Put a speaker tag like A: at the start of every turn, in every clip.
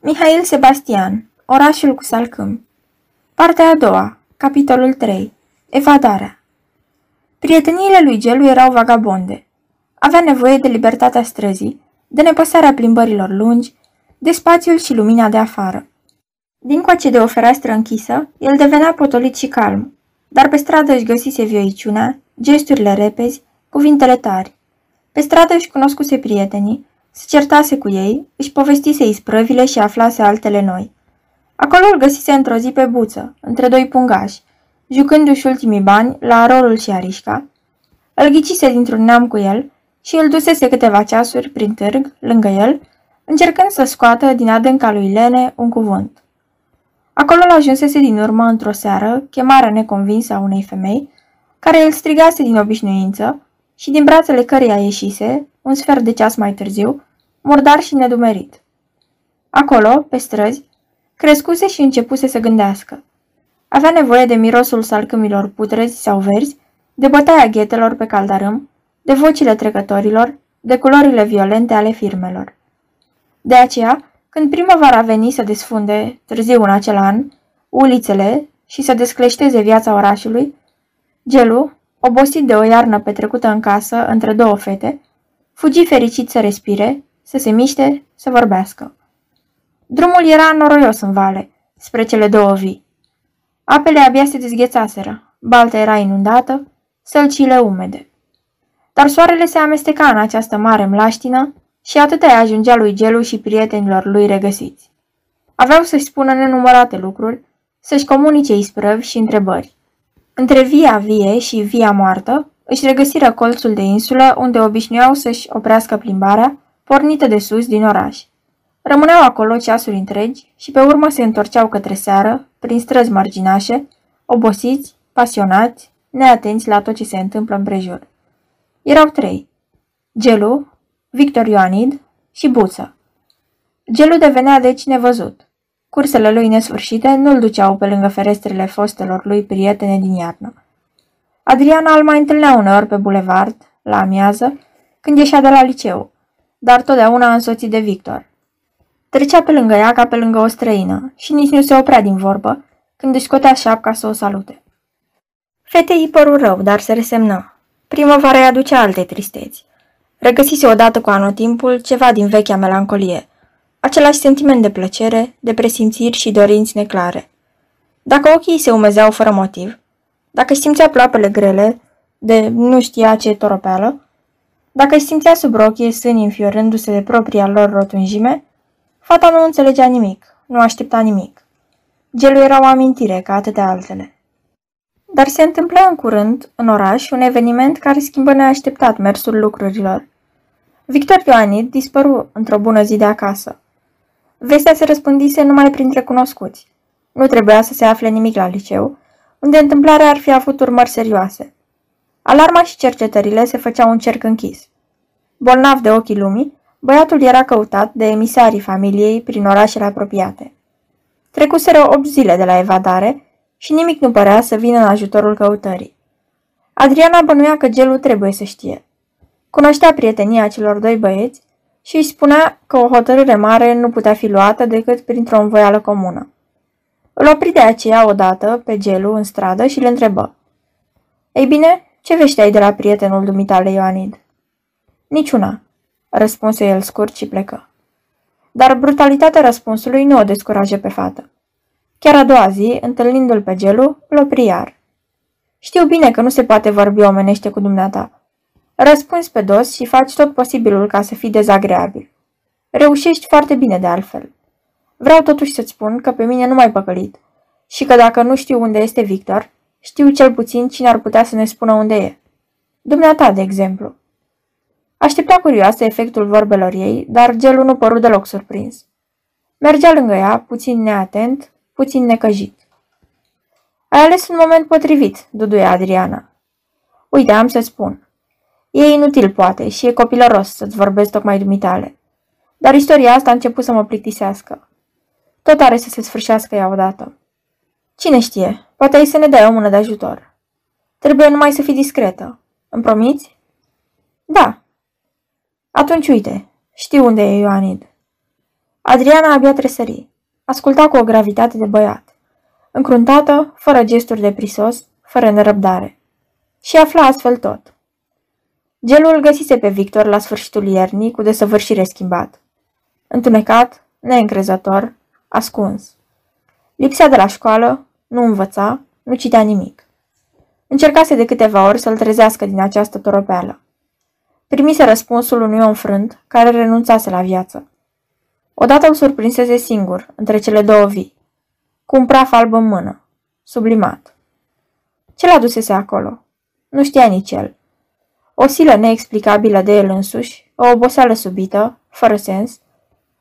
A: Mihail Sebastian, Orașul cu salcâmi Partea a doua, capitolul 3 Evadarea Prieteniile lui Gelu erau vagabonde. Avea nevoie de libertatea străzii, de nepăsarea plimbărilor lungi, de spațiul și lumina de afară. Din coace de o fereastră închisă, el devenea potolit și calm, dar pe stradă își găsise vioiciunea, gesturile repezi, cuvintele tari. Pe stradă își cunoscuse prietenii, se certase cu ei, își povestise isprăvile și aflase altele noi. Acolo îl găsise într-o zi pe buță, între doi pungași, jucându-și ultimii bani la rolul și arișca. Îl ghicise dintr-un neam cu el și îl dusese câteva ceasuri prin târg, lângă el, încercând să scoată din adânca lui Lene un cuvânt. Acolo l ajunsese din urmă într-o seară chemarea neconvinsă a unei femei, care îl strigase din obișnuință și din brațele căreia ieșise, un sfert de ceas mai târziu, murdar și nedumerit. Acolo, pe străzi, crescuse și începuse să gândească. Avea nevoie de mirosul salcâmilor putrezi sau verzi, de bătaia ghetelor pe caldarâm, de vocile trecătorilor, de culorile violente ale firmelor. De aceea, când primăvara veni să desfunde, târziu în acel an, ulițele și să descleșteze viața orașului, Gelu, obosit de o iarnă petrecută în casă între două fete, fugi fericit să respire, să se miște, să vorbească. Drumul era noroios în vale, spre cele două vii. Apele abia se dezghețaseră, balta era inundată, sălcile umede. Dar soarele se amesteca în această mare mlaștină și atâta îi ajungea lui Gelu și prietenilor lui regăsiți. Aveau să-și spună nenumărate lucruri, să-și comunice isprăvi și întrebări. Între via vie și via moartă, își regăsiră colțul de insulă unde obișnuiau să-și oprească plimbarea, pornită de sus din oraș. Rămâneau acolo ceasuri întregi și pe urmă se întorceau către seară, prin străzi marginașe, obosiți, pasionați, neatenți la tot ce se întâmplă în prejur. Erau trei. Gelu, Victor Ioanid și Buță. Gelu devenea deci nevăzut. Cursele lui nesfârșite nu-l duceau pe lângă ferestrele fostelor lui prietene din iarnă. Adriana îl mai întâlnea uneori pe bulevard, la amiază, când ieșea de la liceu, dar totdeauna însoțit de Victor. Trecea pe lângă ea ca pe lângă o străină și nici nu se oprea din vorbă când își scotea șapca să o salute. Fetei îi păru rău, dar se resemnă. Primăvara îi aducea alte tristeți. Regăsise odată cu anotimpul ceva din vechea melancolie, același sentiment de plăcere, de presimțiri și dorinți neclare. Dacă ochii se umezeau fără motiv, dacă simțea ploapele grele, de nu știa ce toropeală, dacă își simțea sub rochie sânii înfiorându-se de propria lor rotunjime, fata nu înțelegea nimic, nu aștepta nimic. Gelul era o amintire ca atâtea altele. Dar se întâmplă în curând, în oraș, un eveniment care schimbă neașteptat mersul lucrurilor. Victor Ioanid dispăru într-o bună zi de acasă. Vestea se răspândise numai printre cunoscuți. Nu trebuia să se afle nimic la liceu, unde întâmplarea ar fi avut urmări serioase. Alarma și cercetările se făceau un cerc închis. Bolnav de ochii lumii, băiatul era căutat de emisarii familiei prin orașele apropiate. Trecuseră 8 zile de la evadare și nimic nu părea să vină în ajutorul căutării. Adriana bănuia că gelul trebuie să știe. Cunoștea prietenia celor doi băieți și îi spunea că o hotărâre mare nu putea fi luată decât printr-o învoială comună. Îl opri de aceea odată pe gelul în stradă și îl întrebă. Ei bine, ce vești ai de la prietenul dumitale Ioanid? Niciuna, răspunse el scurt și plecă. Dar brutalitatea răspunsului nu o descuraje pe fată. Chiar a doua zi, întâlnindu-l pe gelu, îl opri iar. Știu bine că nu se poate vorbi omenește cu dumneata. Răspunzi pe dos și faci tot posibilul ca să fii dezagreabil. Reușești foarte bine de altfel. Vreau totuși să-ți spun că pe mine nu mai păcălit și că dacă nu știu unde este Victor, știu cel puțin cine ar putea să ne spună unde e. Dumneata, de exemplu. Aștepta curioasă efectul vorbelor ei, dar gelul nu păru deloc surprins. Mergea lângă ea, puțin neatent, puțin necăjit. Ai ales un moment potrivit, duduie Adriana. Uite, am să spun. E inutil, poate, și e copilăros să-ți vorbesc tocmai dumitale. Dar istoria asta a început să mă plictisească. Tot are să se sfârșească ea odată. Cine știe, poate ai să ne dai o mână de ajutor. Trebuie numai să fii discretă. Îmi promiți? Da. Atunci uite, știu unde e Ioanid. Adriana abia tresări. Asculta cu o gravitate de băiat. Încruntată, fără gesturi de prisos, fără nerăbdare. Și afla astfel tot. Gelul îl găsise pe Victor la sfârșitul iernii cu desăvârșire schimbat. Întunecat, neîncrezător, ascuns. Lipsea de la școală, nu învăța, nu citea nimic. Încercase de câteva ori să-l trezească din această toropeală. Primise răspunsul unui om frânt care renunțase la viață. Odată îl surprinseze singur, între cele două vii, cu un praf alb în mână, sublimat. Ce l adusese acolo? Nu știa nici el. O silă neexplicabilă de el însuși, o oboseală subită, fără sens,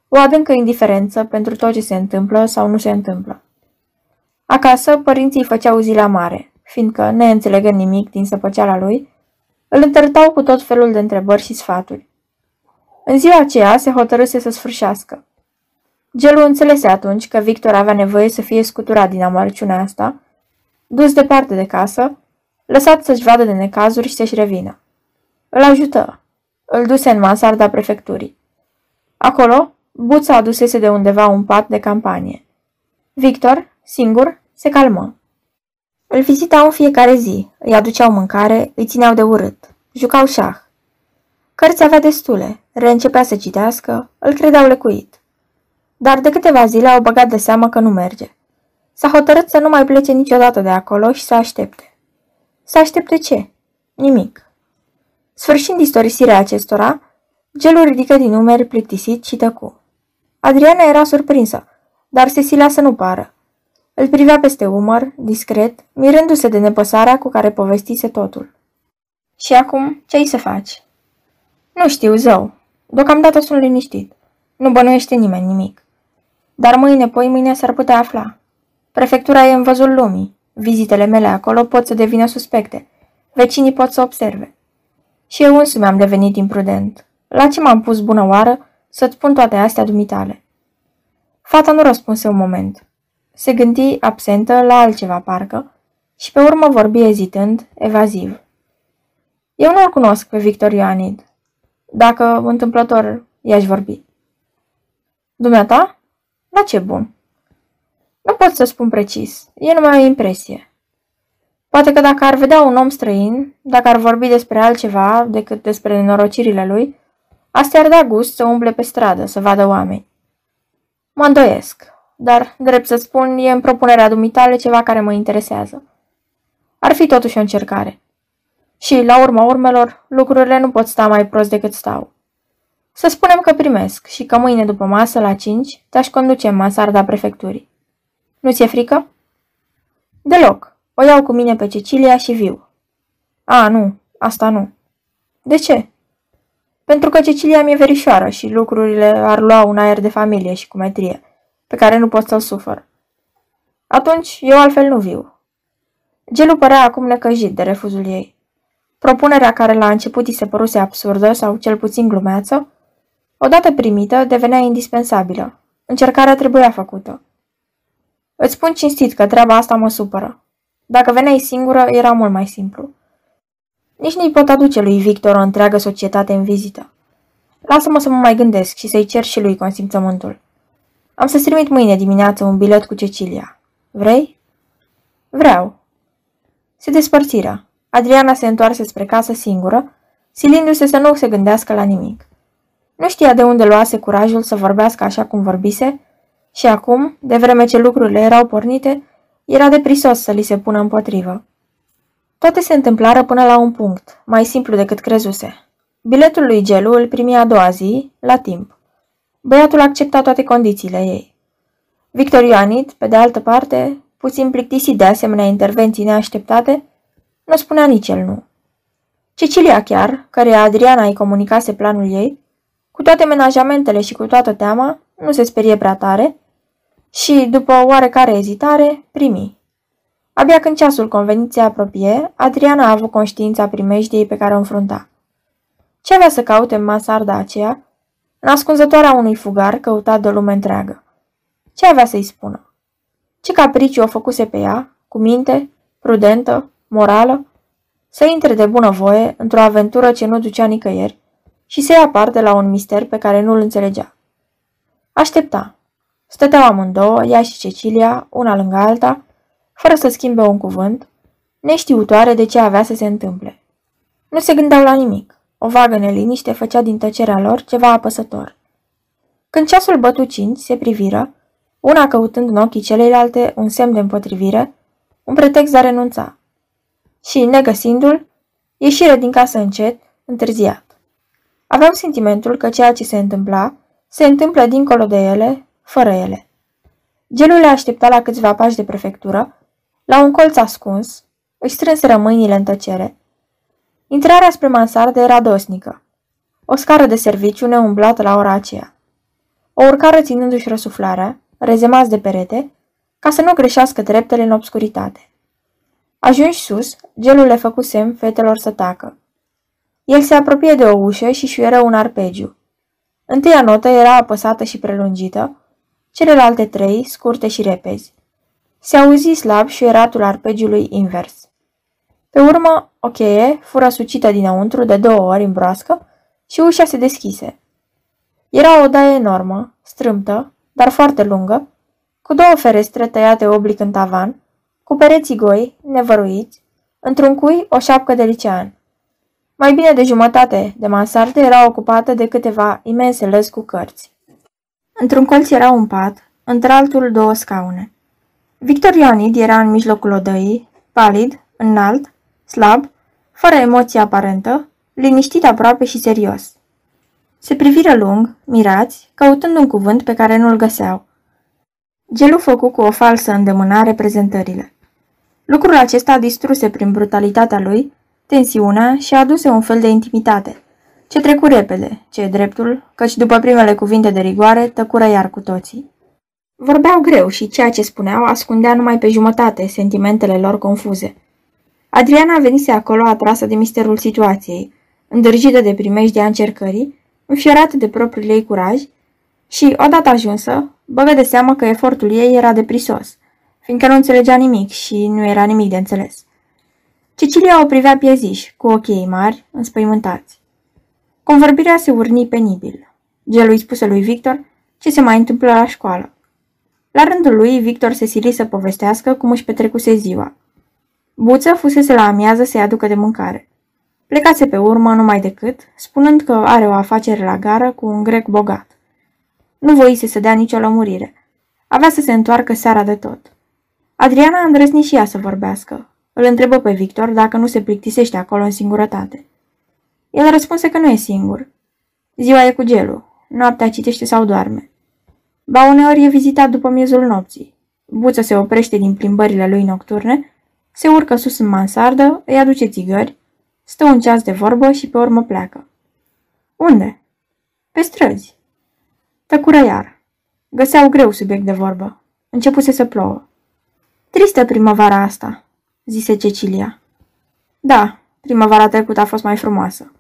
A: o adâncă indiferență pentru tot ce se întâmplă sau nu se întâmplă. Acasă, părinții îi făceau zi la mare, fiindcă, neînțelegând nimic din săpăceala lui, îl întărtau cu tot felul de întrebări și sfaturi. În ziua aceea se hotărâse să sfârșească. Gelu înțelese atunci că Victor avea nevoie să fie scuturat din amarciunea asta, dus departe de casă, lăsat să-și vadă de necazuri și să-și revină. Îl ajută. Îl duse în mansarda prefecturii. Acolo, Buța adusese de undeva un pat de campanie. Victor, singur, se calmă. Îl vizitau în fiecare zi, îi aduceau mâncare, îi țineau de urât, jucau șah. Cărți avea destule, reîncepea să citească, îl credeau lecuit. Dar de câteva zile au băgat de seamă că nu merge. S-a hotărât să nu mai plece niciodată de acolo și să aștepte. Să aștepte ce? Nimic. Sfârșind istorisirea acestora, gelul ridică din numeri plictisit și tăcu. Adriana era surprinsă, dar se silea să nu pară. Îl privea peste umăr, discret, mirându-se de nepăsarea cu care povestise totul. Și acum, ce-ai să faci? Nu știu, zău. Deocamdată sunt liniștit. Nu bănuiește nimeni nimic. Dar mâine, poi mâine s-ar putea afla. Prefectura e în văzul lumii. Vizitele mele acolo pot să devină suspecte. Vecinii pot să observe. Și eu însumi am devenit imprudent. La ce m-am pus bună oară să-ți spun toate astea dumitale? Fata nu răspunse un moment. Se gândi absentă la altceva parcă și pe urmă vorbi ezitând, evaziv. Eu nu-l cunosc pe Victor Ioanid. Dacă întâmplător i-aș vorbi. Dumneata? La ce bun? Nu pot să spun precis. E numai o impresie. Poate că dacă ar vedea un om străin, dacă ar vorbi despre altceva decât despre nenorocirile lui, astea ar da gust să umble pe stradă, să vadă oameni. Mă îndoiesc dar, drept să spun, e în propunerea dumitale ceva care mă interesează. Ar fi totuși o încercare. Și, la urma urmelor, lucrurile nu pot sta mai prost decât stau. Să spunem că primesc și că mâine după masă, la cinci, te-aș conduce în masarda prefecturii. Nu ți-e frică? Deloc. O iau cu mine pe Cecilia și viu. A, nu, asta nu. De ce? Pentru că Cecilia mi-e verișoară și lucrurile ar lua un aer de familie și cumetrie pe care nu pot să-l sufăr. Atunci, eu altfel nu viu. Gelu părea acum necăjit de refuzul ei. Propunerea care la început îi se păruse absurdă sau cel puțin glumeață, odată primită, devenea indispensabilă. Încercarea trebuia făcută. Îți spun cinstit că treaba asta mă supără. Dacă veneai singură, era mult mai simplu. Nici nu-i pot aduce lui Victor o întreagă societate în vizită. Lasă-mă să mă mai gândesc și să-i cer și lui consimțământul. Am să-ți trimit mâine dimineață un bilet cu Cecilia. Vrei? Vreau. Se despărțiră. Adriana se întoarse spre casă singură, silindu-se să nu se gândească la nimic. Nu știa de unde luase curajul să vorbească așa cum vorbise și acum, de vreme ce lucrurile erau pornite, era de prisos să li se pună împotrivă. Toate se întâmplară până la un punct, mai simplu decât crezuse. Biletul lui Gelu îl primi a doua zi, la timp. Băiatul accepta toate condițiile ei. Victor Ioanit, pe de altă parte, puțin plictisit de asemenea intervenții neașteptate, nu spunea nici el nu. Cecilia chiar, care Adriana îi comunicase planul ei, cu toate menajamentele și cu toată teama, nu se sperie prea tare și, după o oarecare ezitare, primi. Abia când ceasul convenit se apropie, Adriana a avut conștiința primejdiei pe care o înfrunta. Ce avea să caute în masarda aceea, Nascunzătoarea unui fugar căutat de lume întreagă. Ce avea să-i spună? Ce capriciu o făcuse pe ea, cu minte, prudentă, morală, să intre de bună voie într-o aventură ce nu ducea nicăieri și să ia parte la un mister pe care nu-l înțelegea. Aștepta. Stăteau amândouă, ea și Cecilia, una lângă alta, fără să schimbe un cuvânt, neștiutoare de ce avea să se întâmple. Nu se gândeau la nimic. O vagă neliniște făcea din tăcerea lor ceva apăsător. Când ceasul bătu cinci, se priviră, una căutând în ochii celeilalte un semn de împotrivire, un pretext de a renunța. Și, negăsindu-l, ieșire din casă încet, întârziat. Aveau sentimentul că ceea ce se întâmpla se întâmplă dincolo de ele, fără ele. Gelul le aștepta la câțiva pași de prefectură, la un colț ascuns, își strânseră mâinile în tăcere. Intrarea spre mansardă era dosnică. O scară de serviciu neumblată la ora aceea. O urcară ținându-și răsuflarea, rezemați de perete, ca să nu greșească treptele în obscuritate. Ajunși sus, gelul le făcu semn fetelor să tacă. El se apropie de o ușă și șuieră un arpegiu. Întâia notă era apăsată și prelungită, celelalte trei scurte și repezi. Se auzi slab șuieratul arpegiului invers. Pe urmă, o cheie fură sucită dinăuntru de două ori în broască și ușa se deschise. Era o daie enormă, strâmtă, dar foarte lungă, cu două ferestre tăiate oblic în tavan, cu pereții goi, nevăruiți, într-un cui o șapcă de licean. Mai bine de jumătate de mansardă era ocupată de câteva imense lăzi cu cărți. Într-un colț era un pat, într-altul două scaune. Victor Ionid era în mijlocul odăii, palid, înalt, slab, fără emoție aparentă, liniștit aproape și serios. Se priviră lung, mirați, căutând un cuvânt pe care nu-l găseau. Gelu făcu cu o falsă îndemânare prezentările. Lucrul acesta distruse prin brutalitatea lui tensiunea și aduse un fel de intimitate, ce trecu repede, ce e dreptul, căci după primele cuvinte de rigoare tăcură iar cu toții. Vorbeau greu și ceea ce spuneau ascundea numai pe jumătate sentimentele lor confuze. Adriana venise acolo atrasă de misterul situației, îndrăgită de primejdea încercării, înfiorată de propriul ei curaj și, odată ajunsă, băgă de seamă că efortul ei era deprisos, fiindcă nu înțelegea nimic și nu era nimic de înțeles. Cecilia o privea pieziș, cu ochii ei mari, înspăimântați. Convorbirea se urni penibil. Gel îi spuse lui Victor ce se mai întâmplă la școală. La rândul lui, Victor se sili să povestească cum își petrecuse ziua. Buță fusese la amiază să-i aducă de mâncare. Plecase pe urmă numai decât, spunând că are o afacere la gară cu un grec bogat. Nu voise să dea nicio lămurire. Avea să se întoarcă seara de tot. Adriana îndrăzni și ea să vorbească. Îl întrebă pe Victor dacă nu se plictisește acolo în singurătate. El răspunse că nu e singur. Ziua e cu gelul, noaptea citește sau doarme. Ba uneori e vizitat după miezul nopții. Buță se oprește din plimbările lui nocturne, se urcă sus în mansardă, îi aduce țigări, stă un ceas de vorbă și pe urmă pleacă. Unde? Pe străzi. Tăcură iar. Găseau greu subiect de vorbă. Începuse să plouă. Tristă primăvara asta, zise Cecilia. Da, primăvara trecută a fost mai frumoasă.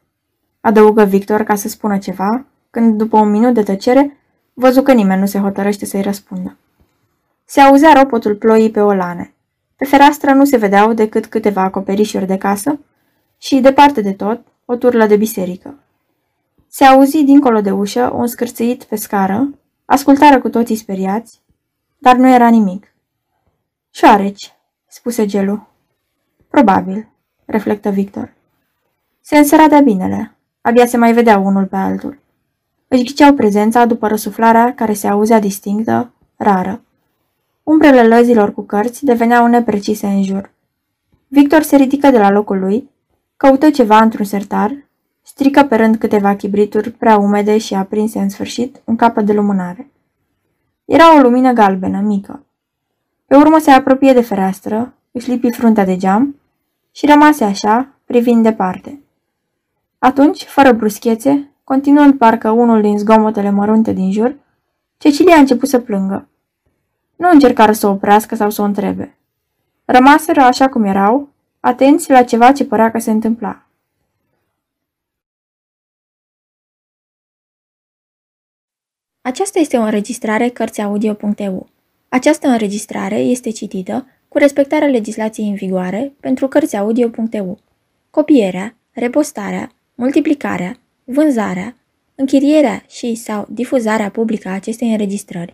A: Adăugă Victor ca să spună ceva, când după un minut de tăcere, văzu că nimeni nu se hotărăște să-i răspundă. Se auzea ropotul ploii pe olane. Pe fereastră nu se vedeau decât câteva acoperișuri de casă și, departe de tot, o turlă de biserică. Se auzi dincolo de ușă un scârțâit pe scară, ascultară cu toții speriați, dar nu era nimic. Șoareci, spuse Gelu. Probabil, reflectă Victor. Se însăra de binele. Abia se mai vedea unul pe altul. Își ghiceau prezența după răsuflarea care se auzea distinctă, rară. Umbrele lăzilor cu cărți deveneau neprecise în jur. Victor se ridică de la locul lui, căută ceva într-un sertar, strică pe rând câteva chibrituri prea umede și aprinse în sfârșit un capăt de lumânare. Era o lumină galbenă, mică. Pe urmă se apropie de fereastră, își lipi fruntea de geam și rămase așa, privind departe. Atunci, fără bruschețe, continuând parcă unul din zgomotele mărunte din jur, Cecilia a început să plângă. Nu încercară să o oprească sau să o întrebe. Rămaseră așa cum erau, atenți la ceva ce părea că se întâmpla.
B: Aceasta este o înregistrare Cărțiaudio.eu. Această înregistrare este citită cu respectarea legislației în vigoare pentru Cărțiaudio.eu. Copierea, repostarea, multiplicarea, vânzarea, Închirierea și sau difuzarea publică a acestei înregistrări,